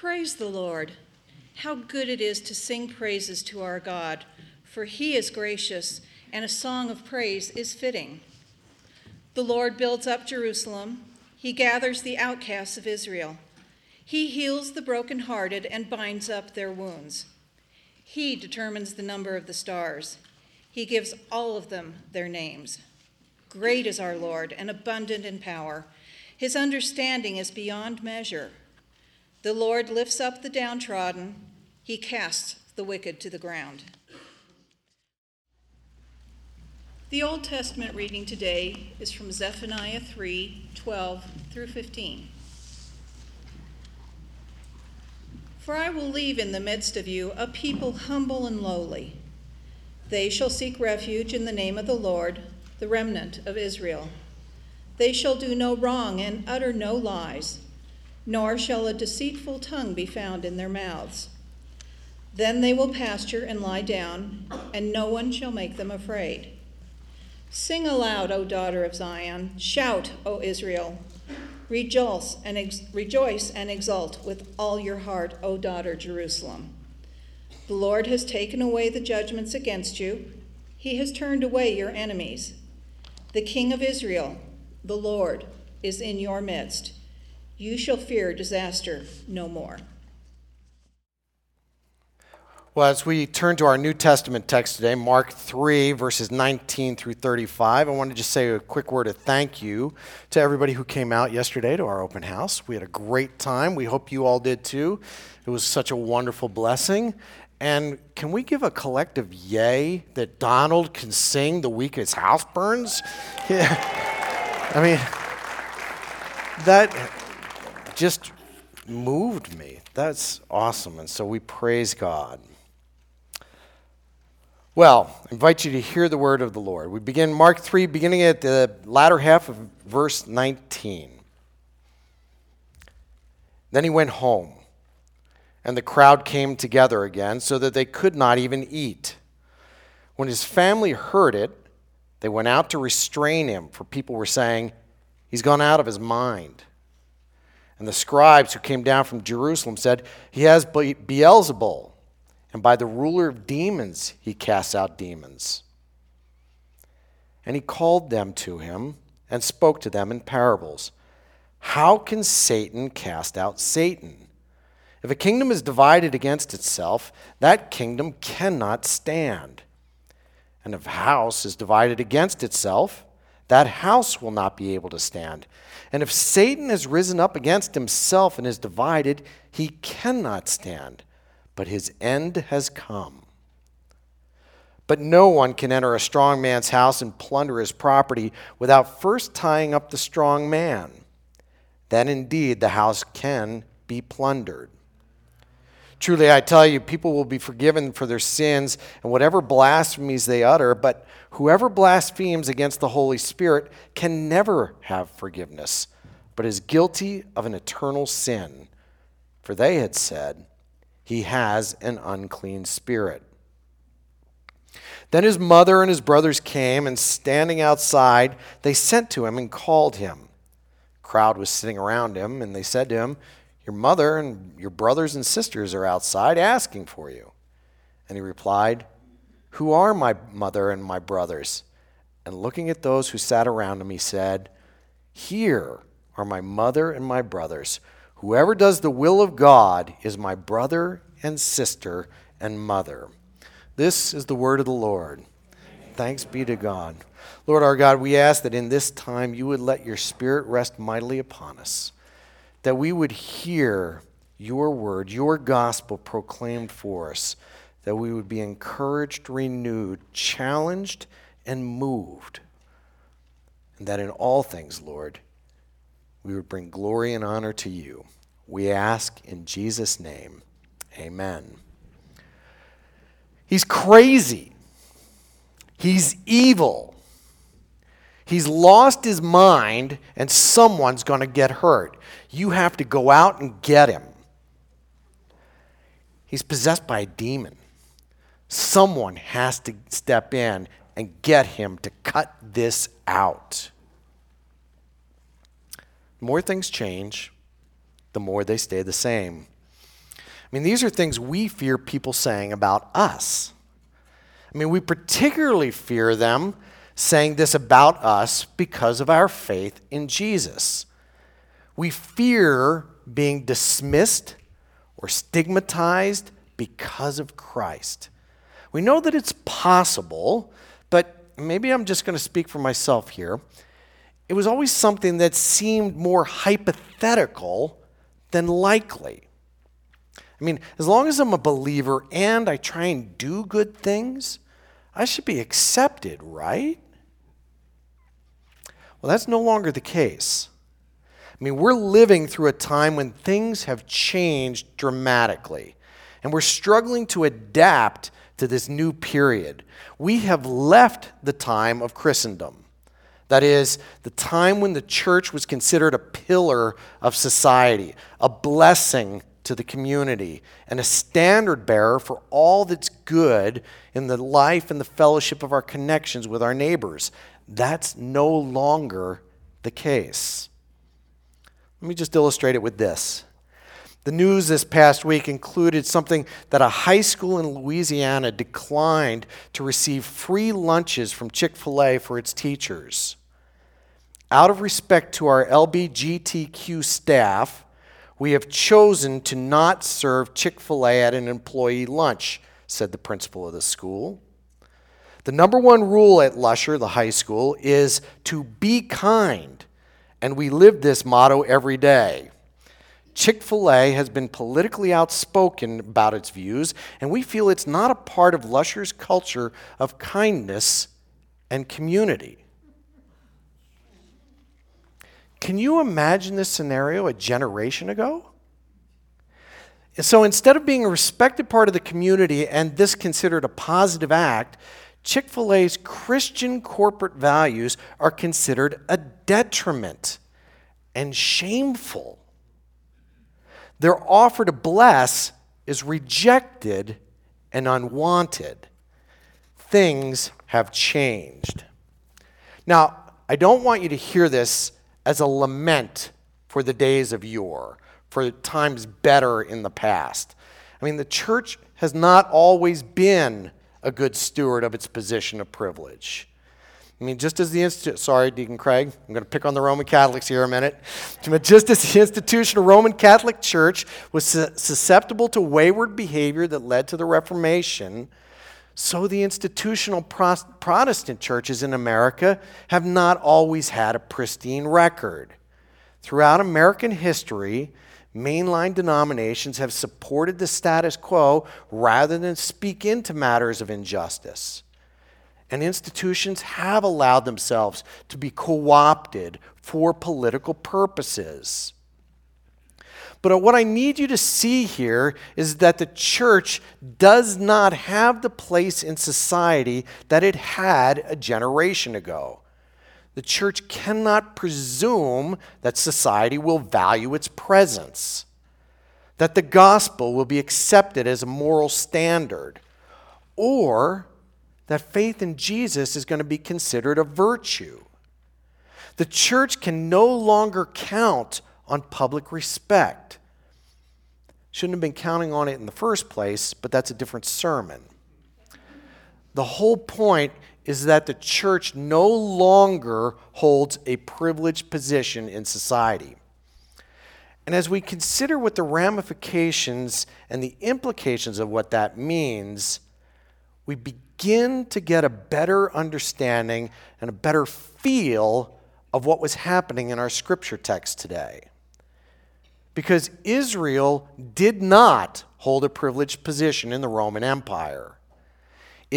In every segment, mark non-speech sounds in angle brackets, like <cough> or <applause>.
Praise the Lord. How good it is to sing praises to our God, for he is gracious, and a song of praise is fitting. The Lord builds up Jerusalem, he gathers the outcasts of Israel. He heals the brokenhearted and binds up their wounds. He determines the number of the stars. He gives all of them their names. Great is our Lord and abundant in power. His understanding is beyond measure. The Lord lifts up the downtrodden, he casts the wicked to the ground. The Old Testament reading today is from Zephaniah 3 12 through 15. For I will leave in the midst of you a people humble and lowly. They shall seek refuge in the name of the Lord, the remnant of Israel. They shall do no wrong and utter no lies, nor shall a deceitful tongue be found in their mouths. Then they will pasture and lie down, and no one shall make them afraid. Sing aloud, O daughter of Zion. Shout, O Israel. Rejoice and, ex- rejoice and exult with all your heart, O daughter Jerusalem. The Lord has taken away the judgments against you, He has turned away your enemies. The King of Israel, the Lord, is in your midst. You shall fear disaster no more. Well, as we turn to our New Testament text today, Mark 3, verses 19 through 35, I want to just say a quick word of thank you to everybody who came out yesterday to our open house. We had a great time. We hope you all did too. It was such a wonderful blessing. And can we give a collective yay that Donald can sing the week his house burns? <laughs> Yeah. I mean, that just moved me. That's awesome. And so we praise God. Well, I invite you to hear the word of the Lord. We begin Mark 3, beginning at the latter half of verse 19. Then he went home, and the crowd came together again, so that they could not even eat. When his family heard it, they went out to restrain him, for people were saying, He's gone out of his mind. And the scribes who came down from Jerusalem said, He has Beelzebul and by the ruler of demons he casts out demons. And he called them to him and spoke to them in parables. How can Satan cast out Satan? If a kingdom is divided against itself, that kingdom cannot stand. And if a house is divided against itself, that house will not be able to stand. And if Satan has risen up against himself and is divided, he cannot stand but his end has come. But no one can enter a strong man's house and plunder his property without first tying up the strong man. Then indeed the house can be plundered. Truly, I tell you, people will be forgiven for their sins and whatever blasphemies they utter, but whoever blasphemes against the Holy Spirit can never have forgiveness, but is guilty of an eternal sin. For they had said, he has an unclean spirit. Then his mother and his brothers came, and standing outside, they sent to him and called him. A crowd was sitting around him, and they said to him, Your mother and your brothers and sisters are outside asking for you. And he replied, Who are my mother and my brothers? And looking at those who sat around him, he said, Here are my mother and my brothers. Whoever does the will of God is my brother and sister and mother. This is the word of the Lord. Thanks be to God. Lord our God, we ask that in this time you would let your spirit rest mightily upon us, that we would hear your word, your gospel proclaimed for us, that we would be encouraged, renewed, challenged, and moved, and that in all things, Lord, we would bring glory and honor to you. We ask in Jesus' name. Amen. He's crazy. He's evil. He's lost his mind, and someone's going to get hurt. You have to go out and get him. He's possessed by a demon. Someone has to step in and get him to cut this out the more things change, the more they stay the same. I mean, these are things we fear people saying about us. I mean, we particularly fear them saying this about us because of our faith in Jesus. We fear being dismissed or stigmatized because of Christ. We know that it's possible, but maybe I'm just going to speak for myself here. It was always something that seemed more hypothetical than likely. I mean, as long as I'm a believer and I try and do good things, I should be accepted, right? Well, that's no longer the case. I mean, we're living through a time when things have changed dramatically, and we're struggling to adapt to this new period. We have left the time of Christendom. That is, the time when the church was considered a pillar of society, a blessing to the community, and a standard bearer for all that's good in the life and the fellowship of our connections with our neighbors. That's no longer the case. Let me just illustrate it with this. The news this past week included something that a high school in Louisiana declined to receive free lunches from Chick fil A for its teachers. Out of respect to our LBGTQ staff, we have chosen to not serve Chick fil A at an employee lunch, said the principal of the school. The number one rule at Lusher, the high school, is to be kind, and we live this motto every day. Chick fil A has been politically outspoken about its views, and we feel it's not a part of Lusher's culture of kindness and community. Can you imagine this scenario a generation ago? So instead of being a respected part of the community and this considered a positive act, Chick fil A's Christian corporate values are considered a detriment and shameful. Their offer to bless is rejected and unwanted. Things have changed. Now, I don't want you to hear this as a lament for the days of yore, for times better in the past. I mean, the church has not always been a good steward of its position of privilege. I mean, just as the institute, sorry, Deacon Craig, I'm going to pick on the Roman Catholics here a minute. Just as the institution of Roman Catholic Church was susceptible to wayward behavior that led to the Reformation, so the institutional Protestant churches in America have not always had a pristine record. Throughout American history, mainline denominations have supported the status quo rather than speak into matters of injustice. And institutions have allowed themselves to be co opted for political purposes. But what I need you to see here is that the church does not have the place in society that it had a generation ago. The church cannot presume that society will value its presence, that the gospel will be accepted as a moral standard, or that faith in Jesus is going to be considered a virtue. The church can no longer count on public respect. Shouldn't have been counting on it in the first place, but that's a different sermon. The whole point is that the church no longer holds a privileged position in society. And as we consider what the ramifications and the implications of what that means, we begin to get a better understanding and a better feel of what was happening in our scripture text today because Israel did not hold a privileged position in the Roman Empire.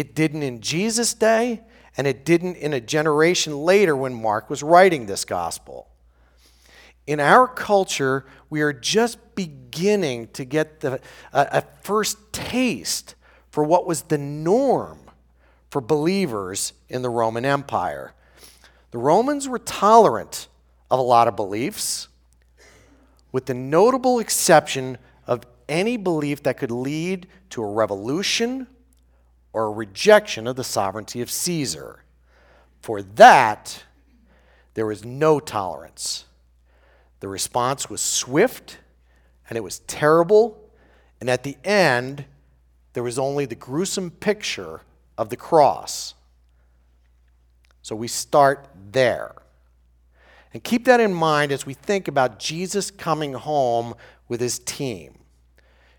It didn't in Jesus' day, and it didn't in a generation later when Mark was writing this gospel. In our culture, we are just beginning to get the, a, a first taste for what was the norm for believers in the Roman Empire. The Romans were tolerant of a lot of beliefs with the notable exception of any belief that could lead to a revolution or a rejection of the sovereignty of Caesar. For that, there was no tolerance. The response was swift and it was terrible And at the end, there was only the gruesome picture of the cross. So we start there. And keep that in mind as we think about Jesus coming home with his team.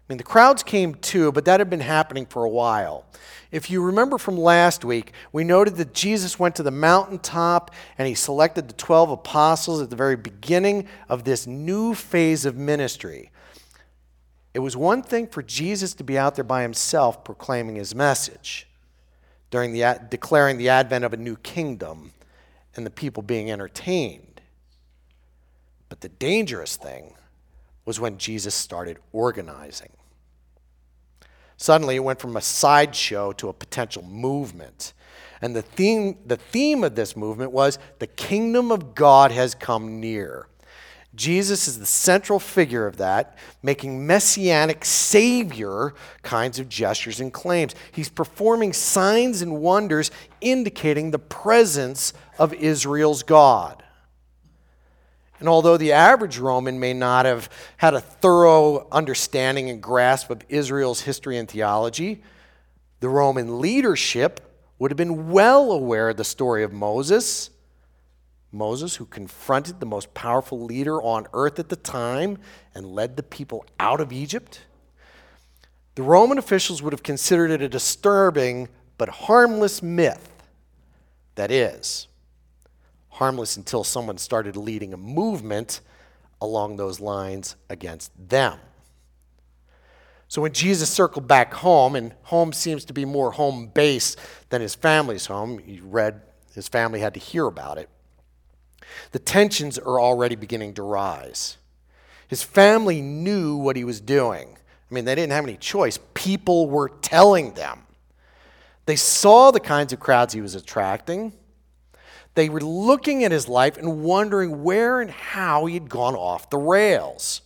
I mean, the crowds came too, but that had been happening for a while. If you remember from last week, we noted that Jesus went to the mountaintop and he selected the 12 apostles at the very beginning of this new phase of ministry. It was one thing for Jesus to be out there by himself proclaiming his message, during the, declaring the advent of a new kingdom and the people being entertained. But the dangerous thing was when Jesus started organizing. Suddenly, it went from a sideshow to a potential movement. And the theme, the theme of this movement was the kingdom of God has come near. Jesus is the central figure of that, making messianic savior kinds of gestures and claims. He's performing signs and wonders indicating the presence of Israel's God. And although the average Roman may not have had a thorough understanding and grasp of Israel's history and theology, the Roman leadership would have been well aware of the story of Moses. Moses, who confronted the most powerful leader on earth at the time and led the people out of Egypt. The Roman officials would have considered it a disturbing but harmless myth. That is, harmless until someone started leading a movement along those lines against them. So when Jesus circled back home, and home seems to be more home base than his family's home, he read his family had to hear about it. The tensions are already beginning to rise. His family knew what he was doing. I mean, they didn't have any choice. People were telling them. They saw the kinds of crowds he was attracting. They were looking at his life and wondering where and how he had gone off the rails.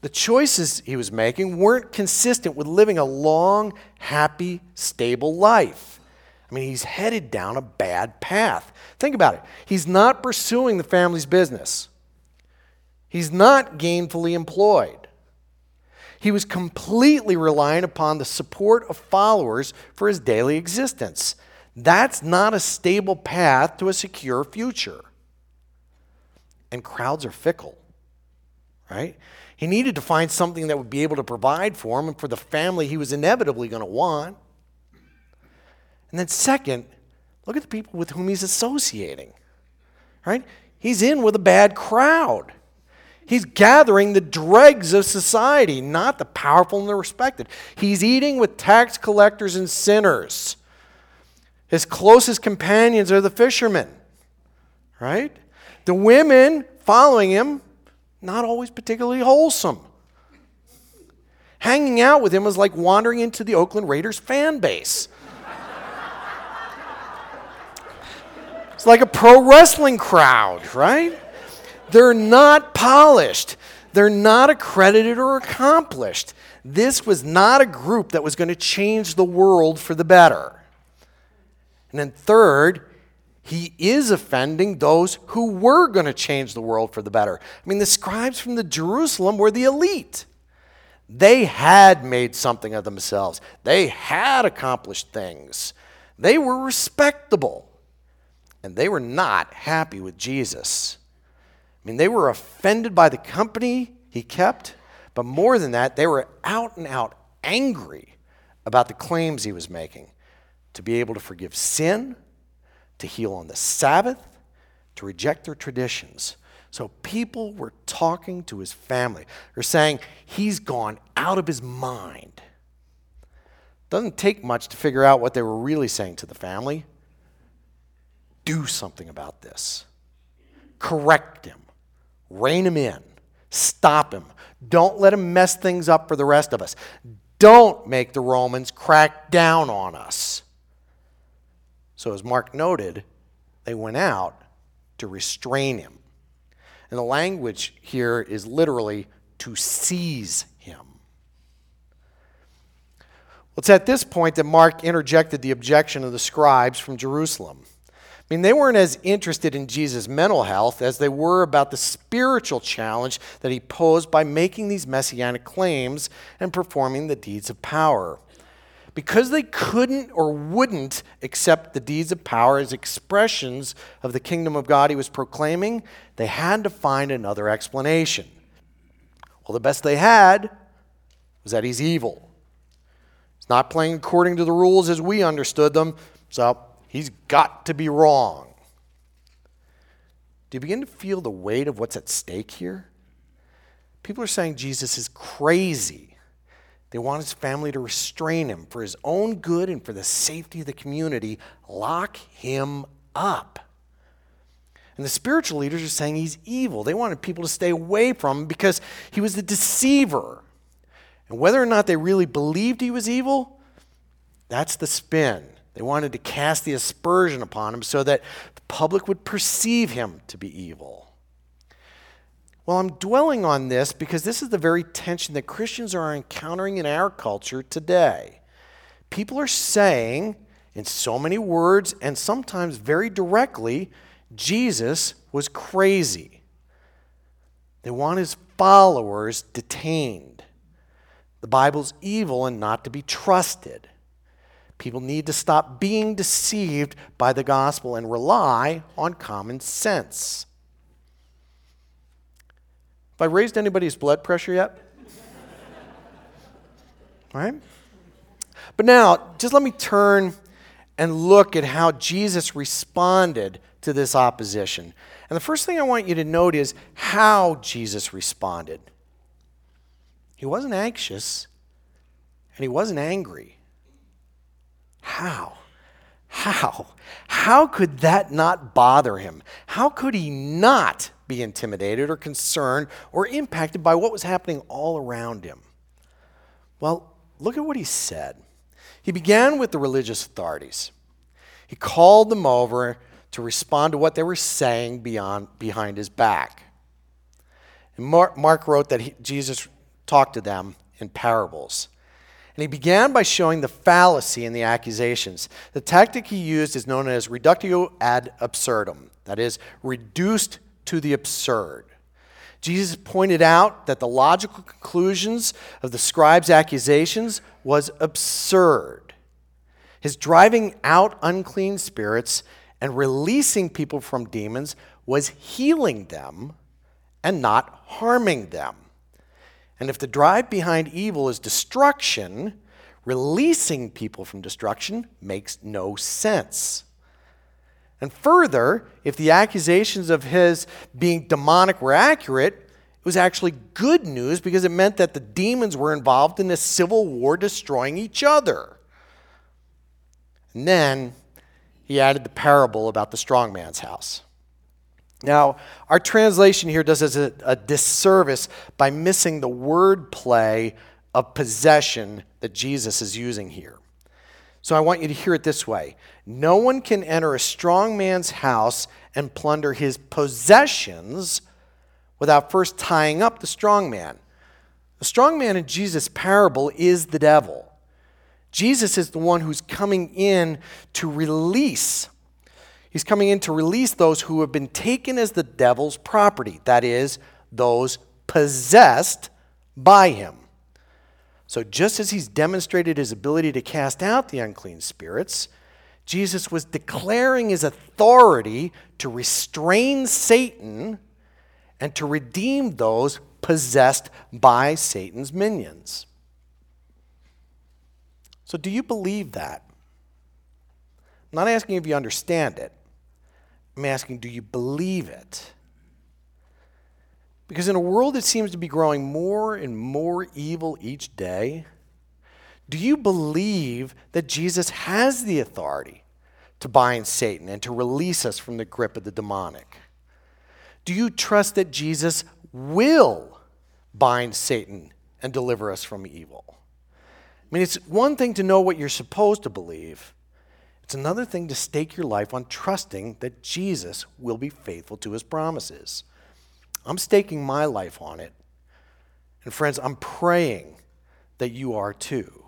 The choices he was making weren't consistent with living a long, happy, stable life. I mean, he's headed down a bad path. Think about it. He's not pursuing the family's business, he's not gainfully employed. He was completely reliant upon the support of followers for his daily existence. That's not a stable path to a secure future. And crowds are fickle, right? He needed to find something that would be able to provide for him and for the family he was inevitably going to want. And then, second, look at the people with whom he's associating, right? He's in with a bad crowd. He's gathering the dregs of society, not the powerful and the respected. He's eating with tax collectors and sinners. His closest companions are the fishermen, right? The women following him, not always particularly wholesome. Hanging out with him was like wandering into the Oakland Raiders fan base. it's like a pro wrestling crowd, right? They're not polished. They're not accredited or accomplished. This was not a group that was going to change the world for the better. And then, third, he is offending those who were going to change the world for the better. I mean, the scribes from the Jerusalem were the elite. They had made something of themselves, they had accomplished things, they were respectable, and they were not happy with Jesus. I mean, they were offended by the company he kept, but more than that, they were out and out angry about the claims he was making to be able to forgive sin, to heal on the Sabbath, to reject their traditions. So people were talking to his family. They're saying he's gone out of his mind. Doesn't take much to figure out what they were really saying to the family. Do something about this. Correct him. Rein him in. Stop him. Don't let him mess things up for the rest of us. Don't make the Romans crack down on us. So, as Mark noted, they went out to restrain him. And the language here is literally to seize him. Well, it's at this point that Mark interjected the objection of the scribes from Jerusalem. I mean, they weren't as interested in Jesus' mental health as they were about the spiritual challenge that he posed by making these messianic claims and performing the deeds of power. Because they couldn't or wouldn't accept the deeds of power as expressions of the kingdom of God he was proclaiming, they had to find another explanation. Well, the best they had was that he's evil. He's not playing according to the rules as we understood them, so He's got to be wrong. Do you begin to feel the weight of what's at stake here? People are saying Jesus is crazy. They want his family to restrain him for his own good and for the safety of the community. Lock him up. And the spiritual leaders are saying he's evil. They wanted people to stay away from him because he was the deceiver. And whether or not they really believed he was evil, that's the spin. They wanted to cast the aspersion upon him so that the public would perceive him to be evil. Well, I'm dwelling on this because this is the very tension that Christians are encountering in our culture today. People are saying, in so many words and sometimes very directly, Jesus was crazy. They want his followers detained. The Bible's evil and not to be trusted. People need to stop being deceived by the gospel and rely on common sense. Have I raised anybody's blood pressure yet? right? But now, just let me turn and look at how Jesus responded to this opposition. And the first thing I want you to note is how Jesus responded. He wasn't anxious and he wasn't angry. How? How? How could that not bother him? How could he not be intimidated or concerned or impacted by what was happening all around him? Well, look at what he said. He began with the religious authorities. He called them over to respond to what they were saying beyond, behind his back. And Mark, Mark wrote that he, Jesus talked to them in parables. And he began by showing the fallacy in the accusations. The tactic he used is known as reductio ad absurdum, that is, reduced to the absurd. Jesus pointed out that the logical conclusions of the scribes' accusations was absurd. His driving out unclean spirits and releasing people from demons was healing them and not harming them. And if the drive behind evil is destruction, releasing people from destruction makes no sense. And further, if the accusations of his being demonic were accurate, it was actually good news because it meant that the demons were involved in a civil war destroying each other. And then he added the parable about the strong man's house. Now, our translation here does us a, a disservice by missing the word play of possession that Jesus is using here. So I want you to hear it this way No one can enter a strong man's house and plunder his possessions without first tying up the strong man. The strong man in Jesus' parable is the devil. Jesus is the one who's coming in to release He's coming in to release those who have been taken as the devil's property, that is, those possessed by him. So, just as he's demonstrated his ability to cast out the unclean spirits, Jesus was declaring his authority to restrain Satan and to redeem those possessed by Satan's minions. So, do you believe that? I'm not asking if you understand it. I'm asking, do you believe it? Because in a world that seems to be growing more and more evil each day, do you believe that Jesus has the authority to bind Satan and to release us from the grip of the demonic? Do you trust that Jesus will bind Satan and deliver us from evil? I mean, it's one thing to know what you're supposed to believe, it's another thing to stake your life on trusting that Jesus will be faithful to his promises. I'm staking my life on it. And friends, I'm praying that you are too.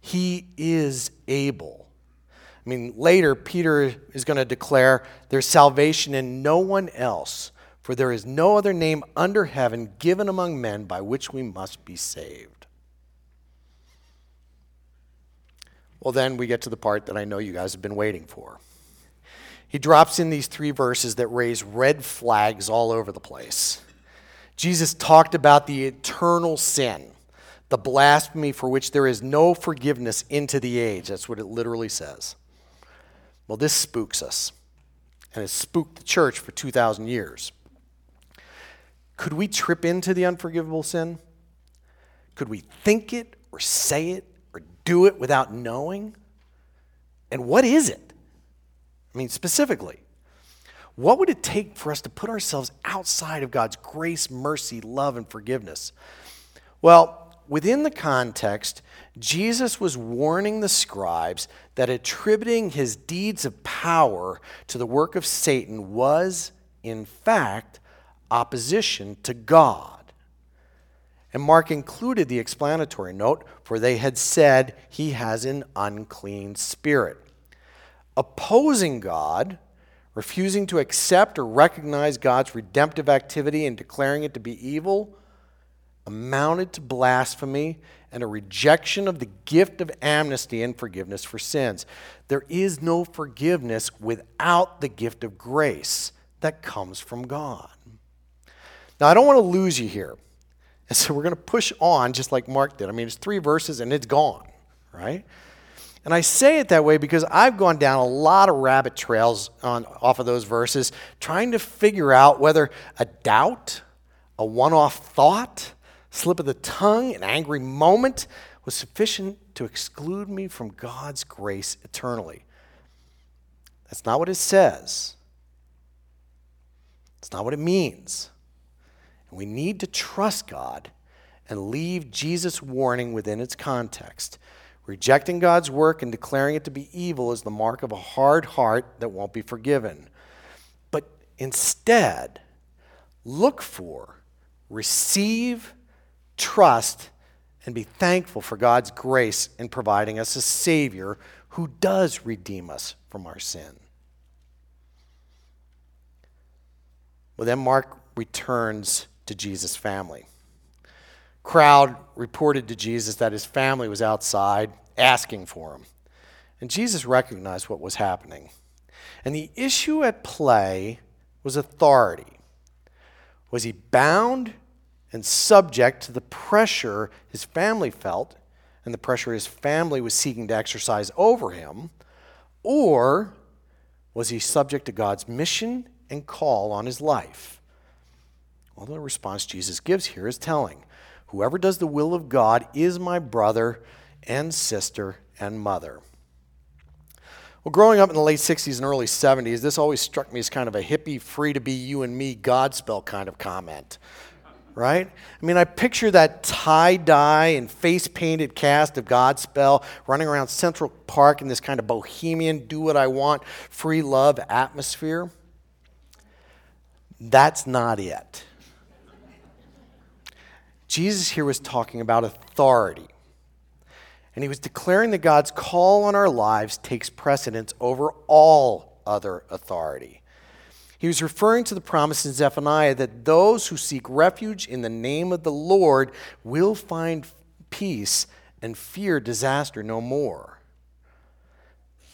He is able. I mean, later, Peter is going to declare there's salvation in no one else, for there is no other name under heaven given among men by which we must be saved. Well, then we get to the part that I know you guys have been waiting for. He drops in these three verses that raise red flags all over the place. Jesus talked about the eternal sin, the blasphemy for which there is no forgiveness into the age. That's what it literally says. Well, this spooks us, and it spooked the church for 2,000 years. Could we trip into the unforgivable sin? Could we think it or say it or do it without knowing? And what is it? I mean, specifically, what would it take for us to put ourselves outside of God's grace, mercy, love, and forgiveness? Well, within the context, Jesus was warning the scribes that attributing his deeds of power to the work of Satan was, in fact, opposition to God. And Mark included the explanatory note, for they had said he has an unclean spirit opposing God, refusing to accept or recognize God's redemptive activity and declaring it to be evil, amounted to blasphemy and a rejection of the gift of amnesty and forgiveness for sins. There is no forgiveness without the gift of grace that comes from God. Now, I don't want to lose you here. And so we're going to push on just like Mark did. I mean, it's three verses and it's gone, right? And I say it that way because I've gone down a lot of rabbit trails on, off of those verses, trying to figure out whether a doubt, a one off thought, slip of the tongue, an angry moment was sufficient to exclude me from God's grace eternally. That's not what it says. It's not what it means. And we need to trust God and leave Jesus' warning within its context. Rejecting God's work and declaring it to be evil is the mark of a hard heart that won't be forgiven. But instead, look for, receive, trust, and be thankful for God's grace in providing us a Savior who does redeem us from our sin. Well, then Mark returns to Jesus' family crowd reported to Jesus that his family was outside asking for him. And Jesus recognized what was happening. And the issue at play was authority. Was he bound and subject to the pressure his family felt and the pressure his family was seeking to exercise over him? Or was he subject to God's mission and call on his life? Well, the response Jesus gives here is telling. Whoever does the will of God is my brother and sister and mother. Well, growing up in the late 60s and early 70s, this always struck me as kind of a hippie, free to be you and me Godspell kind of comment, right? I mean, I picture that tie dye and face painted cast of Godspell running around Central Park in this kind of bohemian, do what I want, free love atmosphere. That's not it. Jesus here was talking about authority. And he was declaring that God's call on our lives takes precedence over all other authority. He was referring to the promise in Zephaniah that those who seek refuge in the name of the Lord will find peace and fear disaster no more.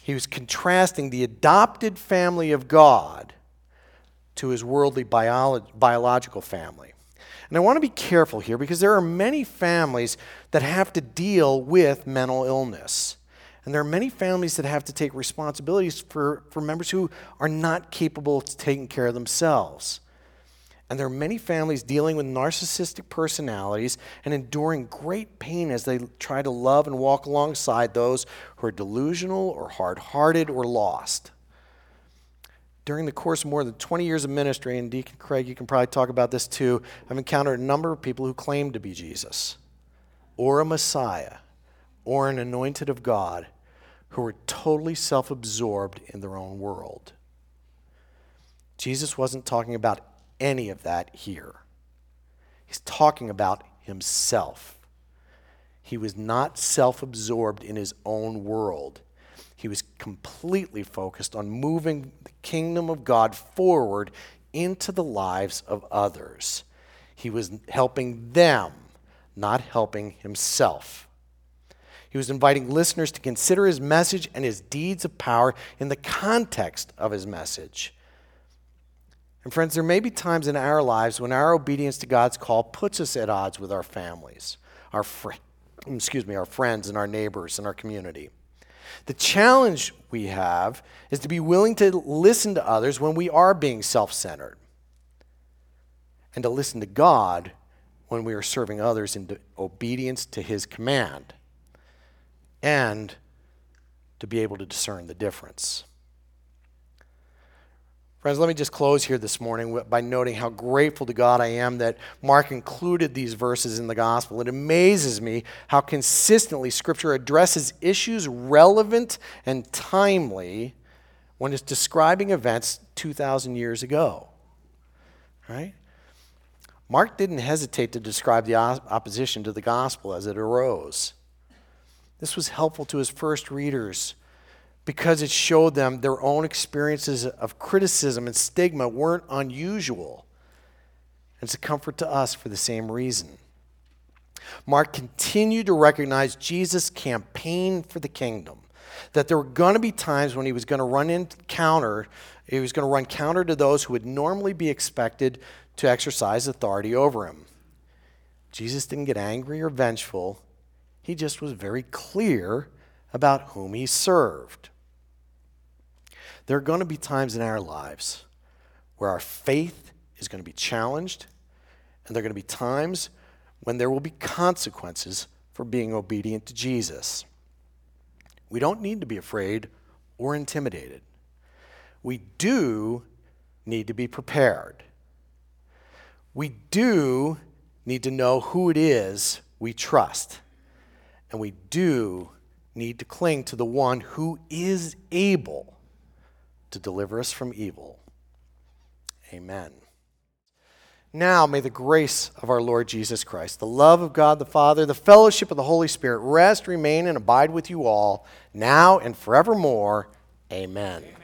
He was contrasting the adopted family of God to his worldly biolo- biological family. And I want to be careful here because there are many families that have to deal with mental illness. And there are many families that have to take responsibilities for, for members who are not capable of taking care of themselves. And there are many families dealing with narcissistic personalities and enduring great pain as they try to love and walk alongside those who are delusional or hard hearted or lost during the course of more than 20 years of ministry, and Deacon Craig, you can probably talk about this too, I've encountered a number of people who claim to be Jesus or a Messiah or an anointed of God who are totally self absorbed in their own world. Jesus wasn't talking about any of that here. He's talking about himself. He was not self absorbed in his own world. He was completely focused on moving the kingdom of God forward into the lives of others. He was helping them, not helping himself. He was inviting listeners to consider his message and his deeds of power in the context of his message. And friends, there may be times in our lives when our obedience to God's call puts us at odds with our families, our fr- excuse me, our friends and our neighbors and our community. The challenge we have is to be willing to listen to others when we are being self-centered and to listen to God when we are serving others in obedience to his command and to be able to discern the difference. Friends, let me just close here this morning by noting how grateful to God I am that Mark included these verses in the gospel. It amazes me how consistently Scripture addresses issues relevant and timely when it's describing events 2,000 years ago. Right? Mark didn't hesitate to describe the opposition to the gospel as it arose. This was helpful to his first readers because it showed them their own experiences of criticism and stigma weren't unusual. It's a comfort to us for the same reason. Mark continued to recognize Jesus' campaign for the kingdom. That there were going to be times when he was going to run counter, he was going to run counter to those who would normally be expected to exercise authority over him. Jesus didn't get angry or vengeful, he just was very clear about whom he served. There are going to be times in our lives where our faith is going to be challenged, and there are going to be times when there will be consequences for being obedient to Jesus. We don't need to be afraid or intimidated. We do need to be prepared. We do need to know who it is we trust. And we do need to cling to the one who is able to deliver us from evil. Amen. Now may the grace of our Lord Jesus Christ, the love of God the Father, the fellowship of the Holy Spirit rest, remain, and abide with you all, now and forevermore. Amen. Amen.